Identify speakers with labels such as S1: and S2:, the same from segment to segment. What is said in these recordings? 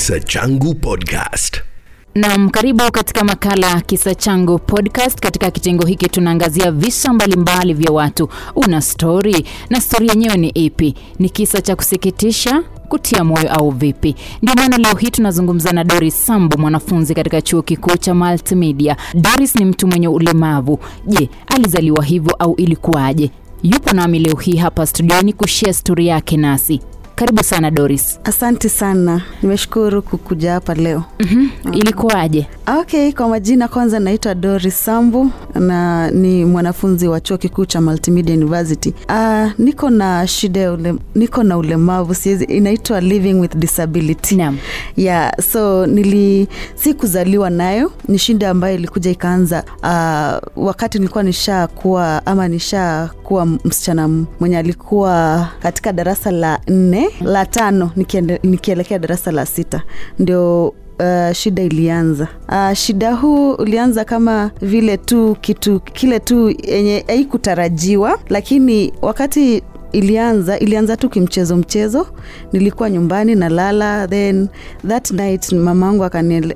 S1: Kisa Changu Podcast.
S2: Naam, karibu katika makala Kisa Changu Podcast. Katika kitengo hiki tunaangazia visa mbalimbali vya watu. Una stori na stori yenyewe ni ipi? Ni kisa cha kusikitisha, kutia moyo au vipi? Ndio maana leo hii tunazungumza na Doris Sambu, mwanafunzi katika chuo kikuu cha Multimedia. Doris ni mtu mwenye ulemavu. Je, alizaliwa hivyo au ilikuwaje? Yupo nami leo hii hapa studioni kushia stori yake nasi. Karibu sana Doris.
S3: Asante sana, nimeshukuru kukuja hapa leo.
S2: Mm-hmm. Ilikuwaje?
S3: Okay, kwa majina kwanza naitwa Doris Sambu na ni mwanafunzi wa chuo kikuu cha Multimedia University. Uh, niko na shida ya ule, niko na ulemavu siwezi, inaitwa living with disability.
S2: Naam.
S3: Yeah, so nili si kuzaliwa nayo, ni shida ambayo ilikuja ikaanza uh, wakati nilikuwa nishakuwa ama nishakuwa msichana mwenye alikuwa katika darasa la nne la tano nikielekea darasa la sita ndio Uh, shida ilianza. Uh, shida huu ulianza kama vile tu kitu kile tu yenye haikutarajiwa, lakini wakati ilianza ilianza tu kimchezo mchezo. Nilikuwa nyumbani nalala, then that night mamangu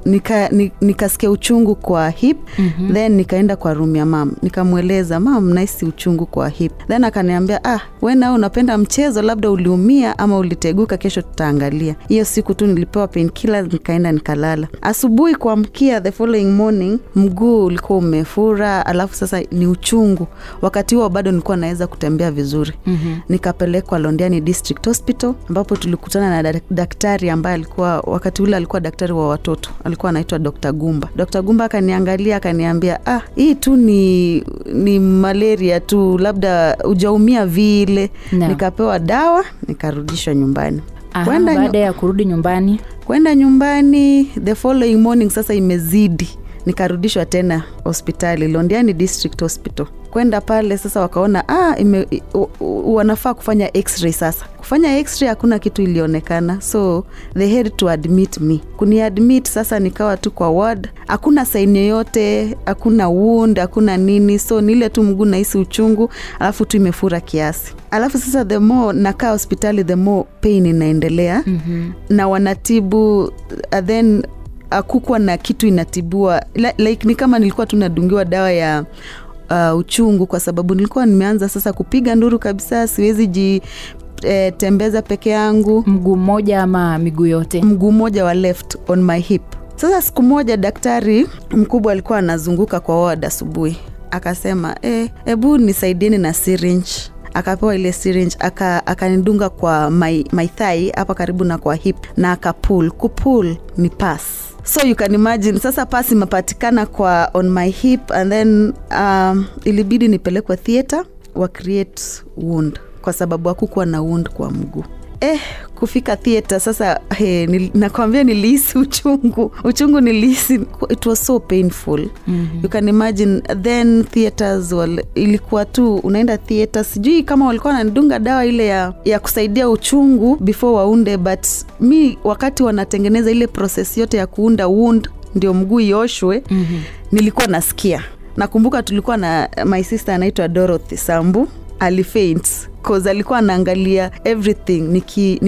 S3: nikasikia nika, nika uchungu kwa hip mm-hmm. then nikaenda kwa room ya mam nikamweleza mam, naisi uchungu kwa hip, then akaniambia ah, we nao unapenda mchezo, labda uliumia ama uliteguka, kesho tutaangalia. Hiyo siku tu nilipewa penkila nikaenda nikalala. Asubuhi kuamkia the following morning, mguu ulikuwa umefura, alafu sasa ni uchungu. Wakati huo bado nilikuwa naweza kutembea vizuri mm-hmm nikapelekwa Londiani District Hospital ambapo tulikutana na daktari ambaye alikuwa wakati ule alikuwa daktari wa watoto, alikuwa anaitwa Dr. Gumba. Dr. Gumba akaniangalia akaniambia, ah, hii tu ni ni malaria tu, labda ujaumia vile
S2: No.
S3: nikapewa dawa nikarudishwa nyumbani.
S2: Aha, baada ya kurudi nyumbani
S3: kwenda nyumbani the following morning sasa imezidi nikarudishwa tena hospitali londiani district hospital kwenda pale sasa wakaona ah, ime, u, u, wanafaa kufanya x-ray sasa. Kufanya x-ray hakuna kitu ilionekana. So they had to admit me. Kuniadmit sasa nikawa tu kwa ward. Hakuna saini yoyote hakuna wound hakuna nini. So niile tu mguu nahisi uchungu alafu tu imefura kiasi. Alafu sasa the more nakaa hospitali the more pain inaendelea.
S2: Mm-hmm.
S3: na wanatibu uh, then akukwa na kitu inatibua. Li- like ni kama nilikuwa tu nadungiwa dawa ya uh, uchungu kwa sababu nilikuwa nimeanza sasa kupiga nduru kabisa siwezi ji E, tembeza peke yangu.
S2: Mguu mmoja ama miguu yote?
S3: Mguu mmoja wa left on my hip. Sasa siku moja daktari mkubwa alikuwa anazunguka kwa ward asubuhi. Akasema hebu hebu nisaidieni na syringe. Akapewa ile syringe aka akanidunga kwa my, my thigh hapa karibu na kwa hip na akapul kupul ni pass so you can imagine sasa pas imepatikana kwa on my hip and then um, ilibidi nipelekwa theatre wa create wound kwa sababu hakukuwa na wound kwa mguu eh, kufika theater sasa hey, nil, nakwambia nilihisi uchungu uchungu nilihisi it was so painful mm-hmm. you can imagine then theaters wal, ilikuwa tu unaenda theater sijui kama walikuwa wananidunga dawa ile ya, ya kusaidia uchungu before waunde but mi wakati wanatengeneza ile proses yote ya kuunda wound ndio mguu ioshwe mm-hmm. nilikuwa nasikia nakumbuka tulikuwa na my sister anaitwa dorothy sambu alifaint cause alikuwa anaangalia everything niki-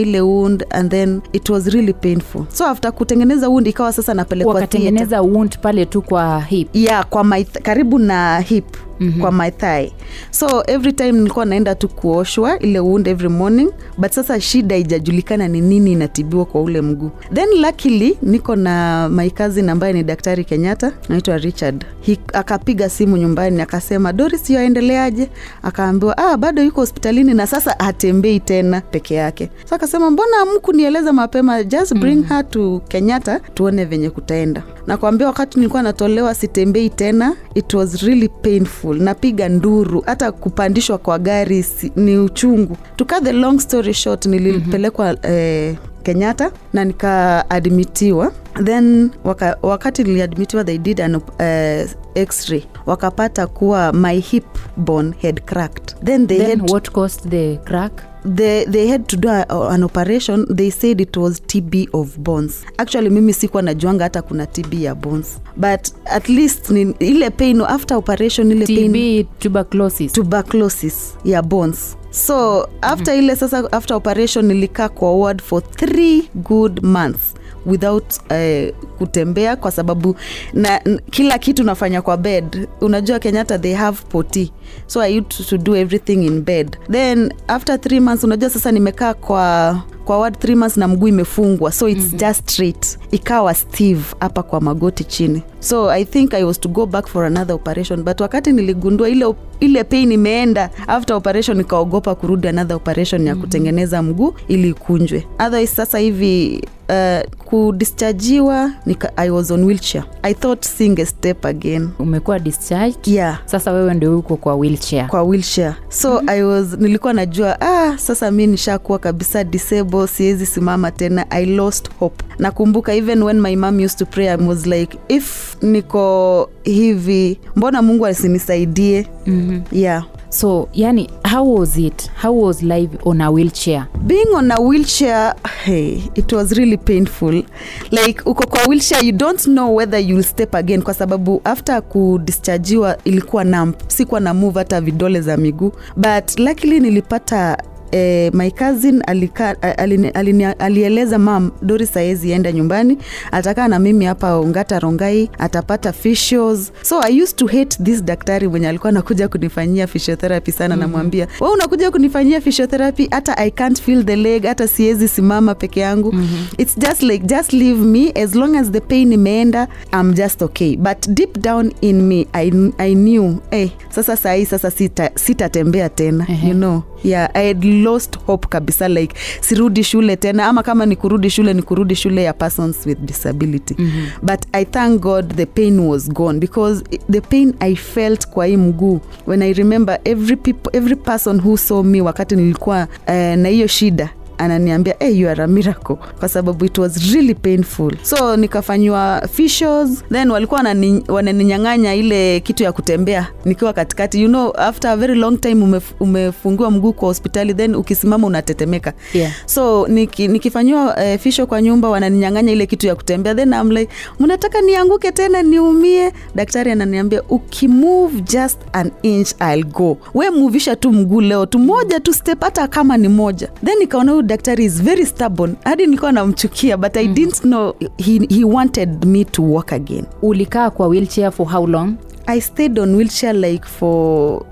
S3: ile wound and then it was really painful. So after kutengeneza wound ikawa sasa napelekwa
S2: wakatengeneza wound pale tu kwa hip.
S3: Yeah kwa my karibu na hip mm-hmm. kwa my thigh. So every time nilikuwa naenda tu kuoshwa ile wound every morning but sasa shida ijajulikana ni nini inatibiwa kwa ule mguu. Then luckily niko na my cousin ambaye ni daktari kenyatta anaitwa richard. He, akapiga simu nyumbani akasema doris yoaendeleaje akaambiwa ah, bado yuko hospitalini na sasa hatembei tena peke yake. So akasema mbona mkunieleza mapema? Just bring mm. her to kenyatta tuone venye kutaenda. Nakwambia wakati nilikuwa natolewa sitembei tena. It was really painful. Napiga nduru. Hata kupandishwa kwa gari si, ni uchungu. Tuka the long story short nilipelekwa mm-hmm. eh, kenyatta na nikaadmitiwa. Then waka, wakati niliadmitiwa they did an uh, x-ray. Wakapata kuwa my hip bone had cracked. Then they
S2: then
S3: had
S2: what caused the crack?
S3: They, they had to do a, an operation. They said it was tb of bones. Actually mimi sikuwa najuanga hata kuna tb ya bones. But at least ni, ile pain after operation ile pain
S2: tuberculosis.
S3: tuberculosis ya bones so after ile sasa after operation nilikaa kwa ward for three good months without uh, kutembea kwa sababu na kila kitu nafanya kwa bed. Unajua kenyatta they have poti so i used to do everything in bed. Then after three months unajua sasa nimekaa kwa kwa ward three months na mguu imefungwa. So its mm-hmm. just straight. Ikawa steve hapa kwa magoti chini. So i think i was to go back for another operation. But wakati niligundua ile ile pain imeenda after operation ikaogopa kurudi another operation ya kutengeneza mguu ili ikunjwe. Otherwise sasa hivi uh, kudischargiwa nika, i was on wheelchair. I thought seeing a step again.
S2: Umekuwa discharged?
S3: Yeah.
S2: Sasa wewe ndio uko kwa wheelchair.
S3: Kwa wheelchair. So mm-hmm. i was nilikuwa najua ah, sasa mi nishakuwa kabisa disable siwezi simama tena. I lost hope nakumbuka even when my mom used to pray i was like if niko hivi mbona mungu asinisaidie?
S2: Mm-hmm.
S3: yeah.
S2: So yani how was it? How was life on a wheelchair?
S3: Being on a wheelchair hey, it was really painful. Like uko kwa wheelchair you don't know whether you'll step again kwa sababu after kudischargiwa ilikuwa namp sikuwa na move hata vidole za miguu. But luckily nilipata Eh, my cousin alika, alini, alini, alieleza mam dori saezi enda nyumbani atakaa na mimi hapa ungata rongai atapata fishes so i used to hate this daktari mwenye alikuwa anakuja kunifanyia physiotherapy sana mm-hmm. namwambia we unakuja kunifanyia physiotherapy hata i can't feel the leg hata siwezi simama peke yangu mm-hmm. its just like just leave me as long as the pain imeenda i'm just okay but deep down in me i, I knew hey, sasa sahii sasa sitatembea sita tena.
S2: Ehe.
S3: you know yeah i had lost hope kabisa like sirudi shule tena ama kama ni kurudi shule ni kurudi shule ya persons with disability mm-hmm. but i thank god the pain was gone because the pain i felt kwa hii mguu when i remember every, people, every person who saw me wakati nilikuwa uh, na hiyo shida ananiambia hey, you are a miracle kwa sababu it was really painful. So nikafanyiwa fishes then walikuwa wanani- wananinyang'anya ile kitu ya kutembea nikiwa katikati. You know after a very long time umef, umefungiwa mguu kwa hospitali then ukisimama unatetemeka.
S2: Yeah.
S3: so niki, nikifanyiwa uh, fisho kwa nyumba wananinyang'anya ile kitu ya kutembea. Then I'm like mnataka nianguke tena niumie? Daktari ananiambia ukimove just an inch I'll go. We muvisha tu mguu leo tu moja tu step hata kama ni moja. Then nikaona huyu daktari is very stubborn. Hadi nilikuwa namchukia but i didn't know he, he wanted me to walk again.
S2: Ulikaa kwa wheelchair for how long?
S3: I stayed on wheelchair like for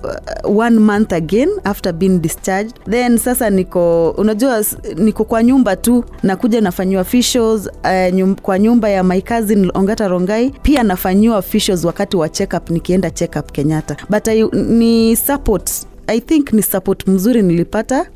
S3: uh, one month again after being discharged. Then sasa niko unajua niko kwa nyumba tu nakuja nafanyiwa fishes uh, nyum, kwa nyumba ya my cousin Ongata Rongai. Pia nafanyiwa fishes wakati wa check up nikienda check up Kenyatta. But I, ni support I think ni support mzuri nilipata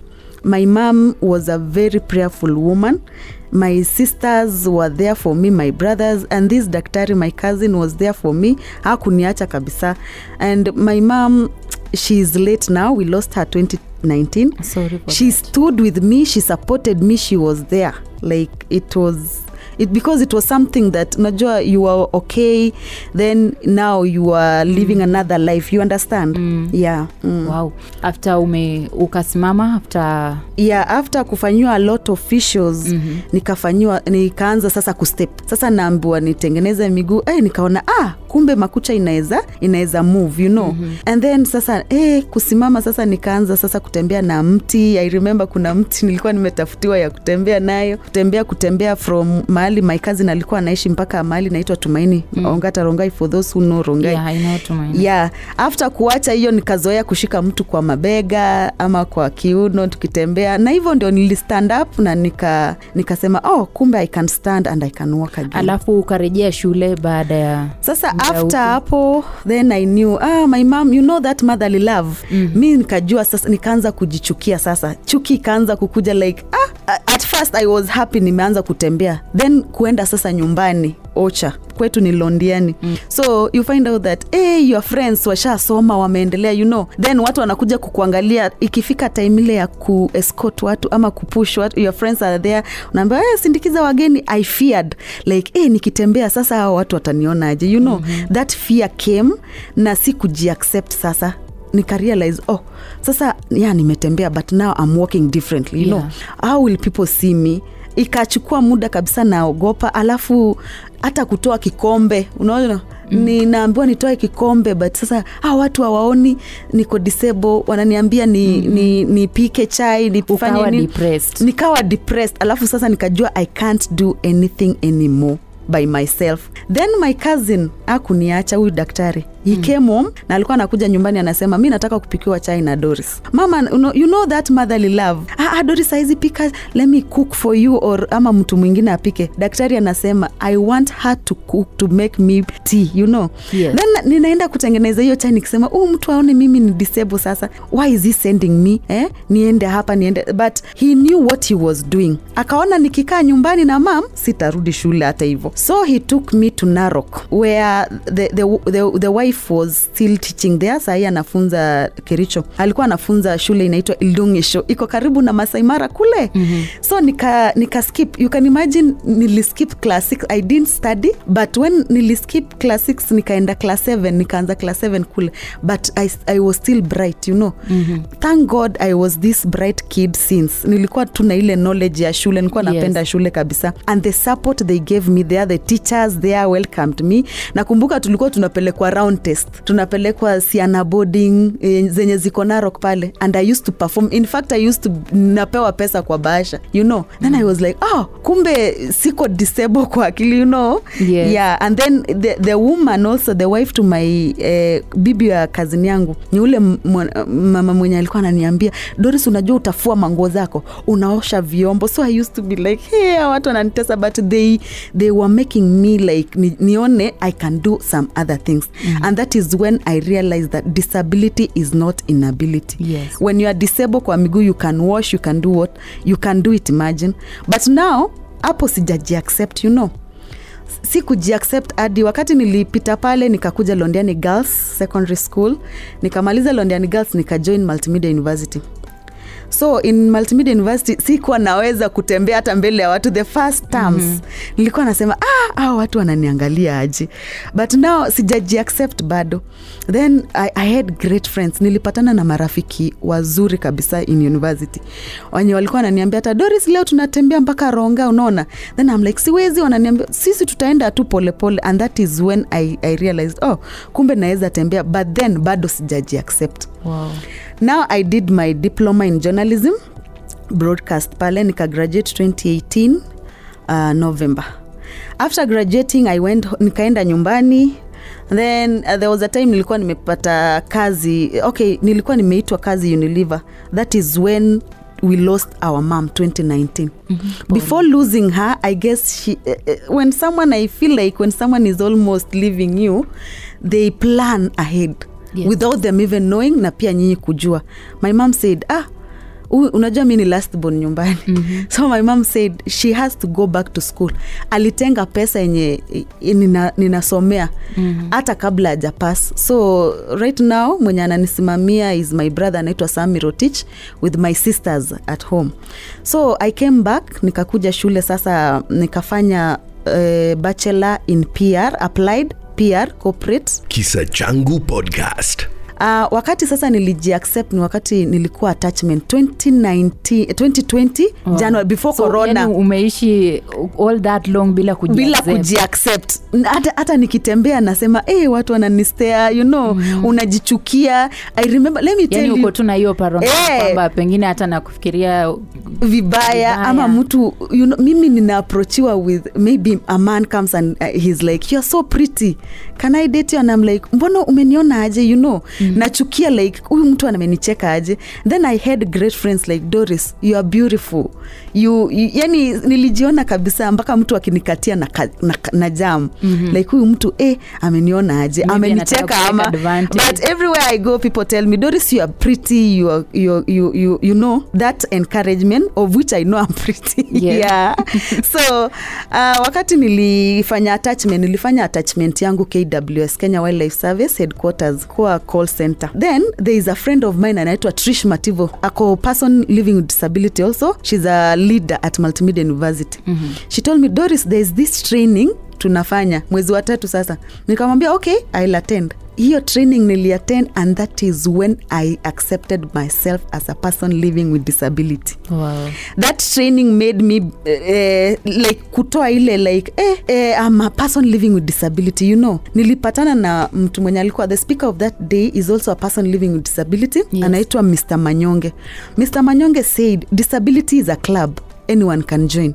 S3: my mom was a very prayerful woman. My sisters were there for me my brothers and this daktari my cousin was there for me. Hakuniacha kabisa. And my mom she is late now. We lost her 2019
S2: Sorry
S3: she stood with me. She supported me. She was there. Like it was it because it was something that unajua you are okay then now you are living another life. You understand?
S2: Mm.
S3: yeah. Mm.
S2: wow. After ume ukasimama after
S3: yeah after kufanyiwa a lot of fishes mm-hmm. nikafanyiwa nikaanza sasa kustep sasa naambiwa nitengeneze miguu. Eh, nikaona ah kumbe makucha inaweza inaweza move you know? Mm-hmm. and then sasa eh, kusimama sasa nikaanza sasa kutembea na mti. I remember kuna mti nilikuwa nimetafutiwa ya kutembea nayo. Kutembea kutembea from mahali my cousin alikuwa anaishi mpaka mahali naitwa tumaini mm. ongata rongai for those who know rongai
S2: yeah, I know Tumaini.
S3: yeah after kuacha hiyo nikazoea kushika mtu kwa mabega ama kwa kiuno tukitembea na hivyo ndio nilistand up na nika nikasema oh kumbe i can stand and i can walk again
S2: alafu ukarejea shule baada ya
S3: sasa after hapo then i knew ah, my mom you know that motherly love mm-hmm. mi nikajua sasa nikaanza kujichukia sasa chuki ikaanza kukuja like ah, at first i was happy nimeanza kutembea then kuenda sasa nyumbani ocha kwetu ni londiani. Mm. so you find out that hey, your friends washasoma wameendelea you know. Then watu wanakuja kukuangalia ikifika time ile ya kuescot watu ama kupush watu your friends are there unaambia hey, sindikiza wageni. I feared. Like hey, nikitembea sasa hawa watu watanionaje you know. Mm-hmm. that fear came na si kujiaccept sasa. Nikarealize oh sasa ya nimetembea but now I'm walking differently you
S2: Yeah.
S3: know how will people see me ikachukua muda kabisa naogopa alafu hata kutoa kikombe unaona mm. ninaambiwa nitoe kikombe but sasa hawa watu hawaoni niko disable wananiambia ni, mm. ni, nipike chai nifanye nini. nikawa depressed alafu sasa nikajua i can't do anything anymore by myself. Then my cousin akuniacha huyu daktari. He mm. came home na alikuwa anakuja nyumbani anasema mi nataka kupikiwa chai na doris. Mama you know, you know that motherly love. Ah, ah, doris aizi pika let me cook for you or ama mtu mwingine apike. Daktari anasema i want her to cook to make me tea you know.
S2: Yes.
S3: then ninaenda kutengeneza hiyo chai nikisema huu mtu aone mimi ni disable sasa. Why is he sending me eh? niende hapa niende. But he knew what he was doing. Akaona nikikaa nyumbani na mam sitarudi shule hata hivyo so he took me to narok where the, the, the, the wife was still teaching there. Sahii anafunza kericho. Alikuwa anafunza shule inaitwa ildungisho iko karibu na masaimara kule. Mm-hmm. so nika, nika skip. You can imagine niliskip class 6 i didn't study but when niliskip class 6 nikaenda class 7 nikaanza class 7 kule. But I, i was still bright you know. Mm-hmm. thank god i was this bright kid since. Nilikuwa tu na ile knowledge ya shule. Nilikuwa
S2: Yes.
S3: shule kabisa. And the support they gave me there the teachers there welcomed me. Nakumbuka tulikuwa tunapelekwa round test. Tunapelekwa siana boarding eh, zenye ziko narok pale. And i used to perform. In fact i used to napewa pesa kwa bahasha. You know? Then i was like oh kumbe siko disable kwa akili you know?
S2: Yes.
S3: yeah. And then the, the woman also the wife to my eh, bibi ya kazini yangu ni ule mama mwenye alikuwa ananiambia doris unajua utafua manguo zako unaosha vyombo. So i used to be like hey, watu wananitesa but they, they were making me like ni, nione i can do some other things. Mm. and that is when i realize that disability is not inability
S2: Yes.
S3: when you are disabled kwa miguu you can wash you can do what you can do it imagine. But now hapo sijaji accept you know. Si kujiaccept hadi wakati nilipita pale nikakuja londiani girls secondary school nikamaliza londiani girls nikajoin multimedia university so in multimedia university sikuwa naweza kutembea hata mbele ya watu the first terms mm-hmm. nilikuwa nasema ah, ah, watu wananiangalia aje? But now sijaji accept bado. Then I, i had great friends. Nilipatana na marafiki wazuri kabisa in university. Wenye walikuwa wananiambia hata doris leo tunatembea mpaka ronga unaona? Then I'm like siwezi wananiambia sisi tutaenda tu polepole and that is when I, i realized oh kumbe naweza tembea. But then bado sijaji accept.
S2: Wow.
S3: Now i did my diploma in journalism broadcast pale nika graduate 2018 uh, november. After graduating i went nikaenda nyumbani. Then uh, there was a time nilikuwa nimepata kazi okay nilikuwa nimeitwa kazi unilever. That is when we lost our mom 2019 mm-hmm. before losing her i guess she, uh, uh, when someone i feel like when someone is almost leaving you they plan ahead
S2: Yes.
S3: without them even knowing na pia nyinyi kujua. My mom said ah unajua mi ni last born nyumbani. Mm-hmm. so my mom said she has to go back to school. Alitenga pesa yenye nina, ninasomea. Mm-hmm. hata kabla ajapas so right now mwenye ananisimamia is my brother anaitwa sami rotich with my sisters at home. So i came back nikakuja shule sasa nikafanya uh, bachelor in pr applied pr corporate
S1: Kisa Changu Podcast.
S3: Uh, wakati sasa nilijiaccept ni wakati nilikuwa attachment 2019, 2020
S2: Oh.
S3: January before
S2: So,
S3: corona
S2: yani umeishi all that long bila kuji
S3: bila kujiaccept hata, hata nikitembea nasema hey, watu wananistea you know mm. unajichukia i remember let me tell
S2: yani
S3: you
S2: uko tu na hiyo paranoia
S3: hey.
S2: kwamba pengine hata nakufikiria
S3: vibaya,
S2: Vibaya.
S3: ama mtu you know, mimi ninaaprochiwa with maybe a man comes and uh, he's like you're so pretty can i date you and I'm like mbona umeniona aje you know mm. Nachukia like huyu mtu anamenicheka aje then i had great friends like doris you are beautiful you, you yani nilijiona kabisa mpaka mtu akinikatia na, na, na jam mm-hmm. like huyu mtu eh, ameniona aje amenicheka ama but everywhere I go, people tell me, Doris, you are pretty. You are, you, you, you, you know that encouragement of which I know I'm pretty.
S2: yeah,
S3: yeah. So uh, wakati nilifanya attachment, nilifanya attachment yangu KWS, Kenya Wildlife Service headquarters kuwa call center. Then there is a friend of mine anaitwa Trish Mativo, ako person living with disability also. She's a leader at Multimedia University. Mm-hmm. She told me, Doris, there is this training tunafanya mwezi wa tatu sasa. Nikamwambia okay I'll attend. Hiyo training niliattend and that is when i accepted myself as a person living with disability.
S2: Wow.
S3: that training made me eh, like kutoa ile like eh, eh, I'm a person living with disability you know. Nilipatana na mtu mwenye alikuwa the speaker of that day is also a person living with disability
S2: Yes.
S3: anaitwa mr manyonge. Mr manyonge said disability is a club. Anyone can join.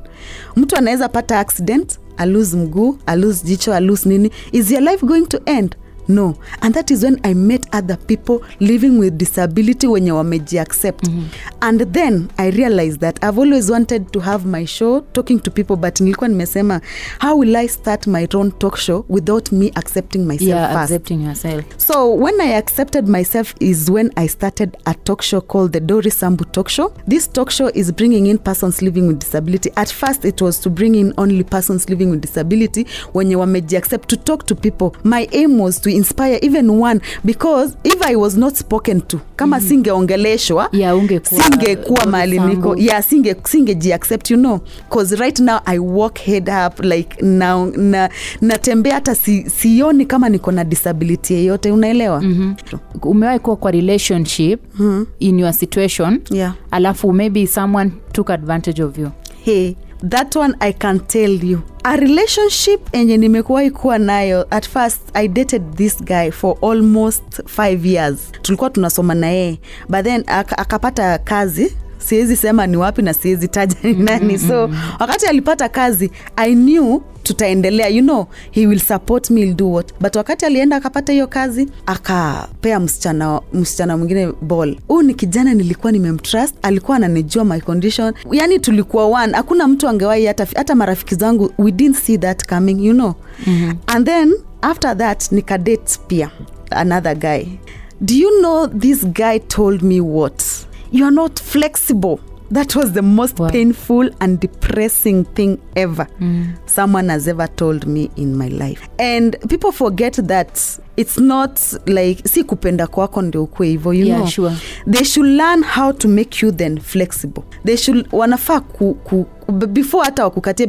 S3: Mtu anaweza pata accident alose mguu alose jicho alose nini? Is your life going to end no and that is when i met other people living with disability wenye wamejiaccept mm-hmm. and then i realized that i've always wanted to have my show talking to people but nilikuwa nimesema how will i start my own talk show without me accepting myself
S2: yeah
S3: first
S2: accepting yourself
S3: So when I accepted myself is when I started a talk show called the Doris Sambu Talk Show. This talk show is bringing in persons living with disability. At first it was to bring in only persons living with disability wenye you accept to talk to people. My aim was to inspire even one because if I was not spoken to, kama mm-hmm. singeongeleshwa
S2: Yeah,
S3: singekuwa mahali niko yeah singe singejiaccept you know. Cause right now i walk head up like now na natembea hata si, sioni kama niko na disability yeyote unaelewa? Mm-hmm.
S2: umewahi kuwa kwa relationship mm-hmm. in your situation?
S3: Yeah.
S2: Alafu maybe someone took advantage of you?
S3: Hey that one i can tell you. A relationship enye nimekuwahi kuwa nayo at first i dated this guy for almost five years. Tulikuwa tunasoma na yeye but then ak- akapata kazi siwezi sema ni wapi na siwezi taja ni nani. So wakati alipata kazi i knew tutaendelea. You know he will support me he'll do what. But wakati alienda akapata hiyo kazi akapea msichana msichana mwingine ball. Huu ni kijana nilikuwa nimemtrust alikuwa ananijua my condition. Yani tulikuwa one. Hakuna mtu angewahi hata, hata marafiki zangu we didn't see that coming you know. Mm-hmm. and then after that nikadate pia another guy. Do you know this guy told me what you are not flexible. That was the most
S2: Wow.
S3: painful and depressing thing ever someone has ever told me in my life. And people forget that it's not like si kupenda kwako ndio ukue hivo you
S2: Yeah,
S3: know.
S2: sure.
S3: they should learn how to make you then flexible. They should wanafaa ku, ku, before hata wakukatia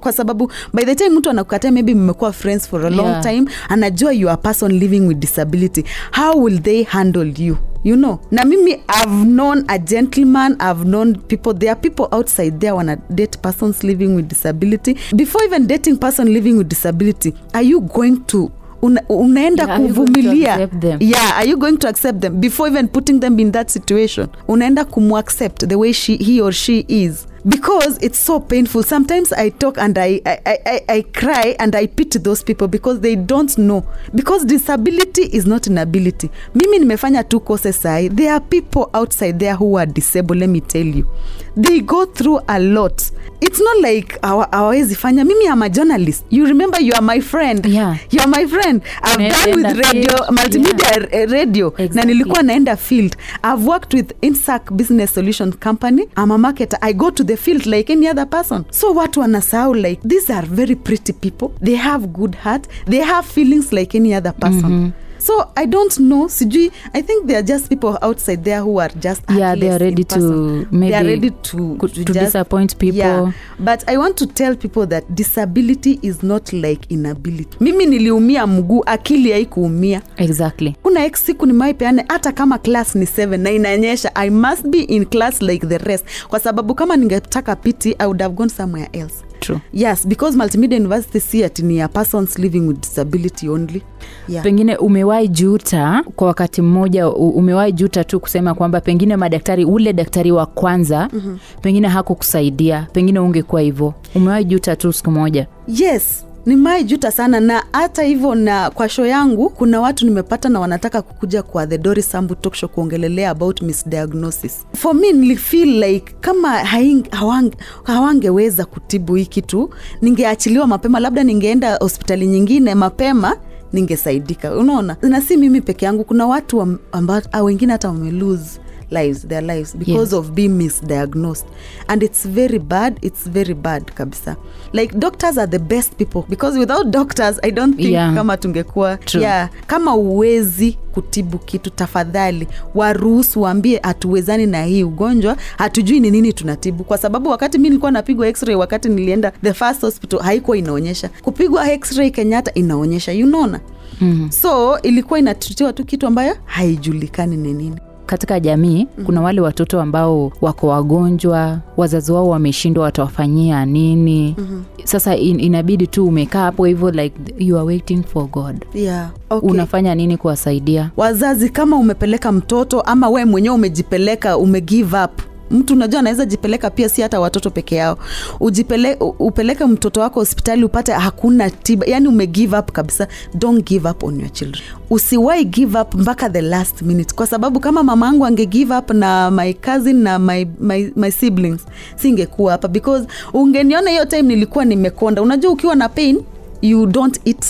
S3: kwa sababu by the time mtu anakukatia maybe mmekuwa friends for a long time anajua you are person living with disability. How will they handle you you know na mimi i've known a gentleman i've known people there are people outside there wana date persons living with disability. Before even dating person living with disability are you going to una, unaenda
S2: Yeah,
S3: kuvumilia? yeah are you going to accept them? Before even putting them in that situation unaenda kumaccept the way she, he or she is because it's so painful. Sometimes i talk and I, I, I, I, cry and i pity those people because they don't know. Because disability is not an ability. Mimi nimefanya two courses sai. There are people outside there who are disabled let me tell you. They go through a lot. It's not like hawa- hawawezi fanya. Mimi am a journalist. You remember you are my friend?
S2: Yeah.
S3: you are my friend. I've
S2: Unaenda
S3: done with radio
S2: field.
S3: multimedia
S2: Yeah.
S3: radio.
S2: Exactly.
S3: na nilikuwa naenda field. I've worked with insac business solution company. I'm a marketer. I go to the field like any other person. So watu wanasahau like these are very pretty people. They have good heart. They have feelings like any other person. Mm-hmm. So i don't know. Sijui i think there are just people outside there who are just
S2: Yeah, they are ready to
S3: they
S2: maybe
S3: are ready to,
S2: to disappoint people.
S3: yeah. but i want to tell people that disability is not like inability. Mimi niliumia mguu akili haikuumia.
S2: Exactly.
S3: Kuna ex siku nimaipeane hata kama class ni 7 na inanyesha, i must be in class like the rest. Kwa sababu kama ningetaka piti i would have gone somewhere else
S2: true.
S3: Yes because multimedia university si ati ni ya persons living with disability only. Yeah.
S2: pengine umewahi juta kwa wakati mmoja umewahi juta tu kusema kwamba pengine madaktari ule daktari wa kwanza mm-hmm. pengine hakukusaidia pengine ungekuwa hivyo. Umewahi juta tu siku moja?
S3: Yes nimai juta sana na hata hivyo na kwa show yangu kuna watu nimepata na wanataka kukuja kwa the Dori Sambu talk kuongelelea about misdiagnosis. For me nilifeel like kama haing, hawang, hawangeweza kutibu hii kitu ningeachiliwa mapema labda ningeenda hospitali nyingine mapema ningesaidika. Unaona? Na si mimi peke yangu kuna watu am- ambao ah, wengine hata wamelose lives their lives because
S2: Yes.
S3: of being misdiagnosed and it's very bad it's very bad kabisa like doctors are the best people because without doctors i don't think
S2: Yeah.
S3: kama tungekuwa
S2: True.
S3: yeah, kama uwezi kutibu kitu tafadhali waruhusu waambie hatuwezani na hii ugonjwa hatujui ni nini tunatibu kwa sababu wakati mi nilikuwa napigwa x-ray wakati nilienda the first hospital haikuwa inaonyesha kupigwa x-ray kenyatta inaonyesha unaona mm-hmm. so ilikuwa inatutiwa tu kitu ambayo haijulikani ni nini
S2: katika jamii mm-hmm. kuna wale watoto ambao wako wagonjwa wazazi wao wameshindwa watawafanyia nini mm-hmm. sasa in, inabidi tu umekaa hapo hivyo like you are waiting for god
S3: yeah. okay.
S2: unafanya nini kuwasaidia
S3: wazazi kama umepeleka mtoto ama we mwenyewe umejipeleka umegive up mtu unajua anaweza jipeleka pia si hata watoto peke yao. Ujipele, upeleke mtoto wako hospitali upate hakuna tiba. Yani umegive up kabisa. Don't give up on your children. Usiwai give up mpaka the last minute. Kwa sababu kama mama angu ange give up na my cousin na my, my, my siblings singekuwa hapa. Because ungeniona hiyo time nilikuwa nimekonda. Unajua ukiwa na pain you don't eat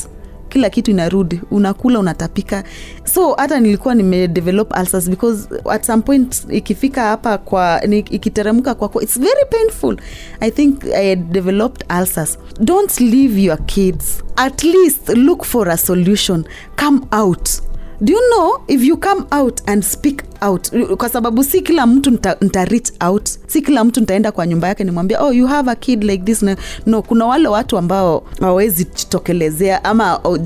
S3: kila kitu inarudi unakula unatapika. So hata nilikuwa nimedevelop ulcers because at some point ikifika hapa kwa ikiteremka kwako it's very painful. I think i developed ulcers. Don't leave your kids. At least look for a solution. Come out do you know if you come out and speak out kwa sababu si kila mtu nita, nita reach out si kila mtu nitaenda kwa nyumba yake nimwambia oh you have a kid like this. No, no kuna wale watu ambao hawawezi jitokelezea ama oh,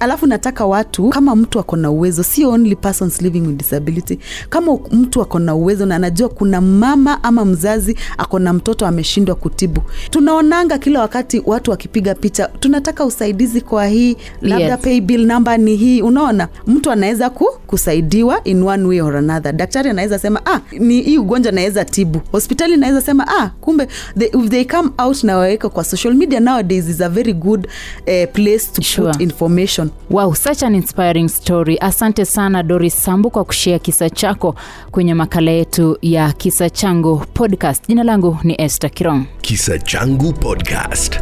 S3: alafu nataka watu kama mtu ako na uwezo si only persons living with disability kama mtu ako na uwezo na anajua kuna mama ama mzazi ako na mtoto ameshindwa kutibu. Tunaonanga kila wakati watu wakipiga picha tunataka usaidizi kwa hii labda
S2: Yes.
S3: pay bill number ni hii unaona mtu anaweza ku, kusaidiwa in one way or another. Daktari anaweza sema ah, ni hii ugonjwa naweza tibu. Hospitali inaweza sema ah, kumbe they, if they come out na waweka kwa social media nowadays is a very good eh, place to
S2: Sure.
S3: put information.
S2: Wow such an inspiring story. Asante sana doris sambu kwa kushea kisa chako kwenye makala yetu ya kisa changu podcast. Jina langu ni esther kirong.
S1: Kisa Changu Podcast.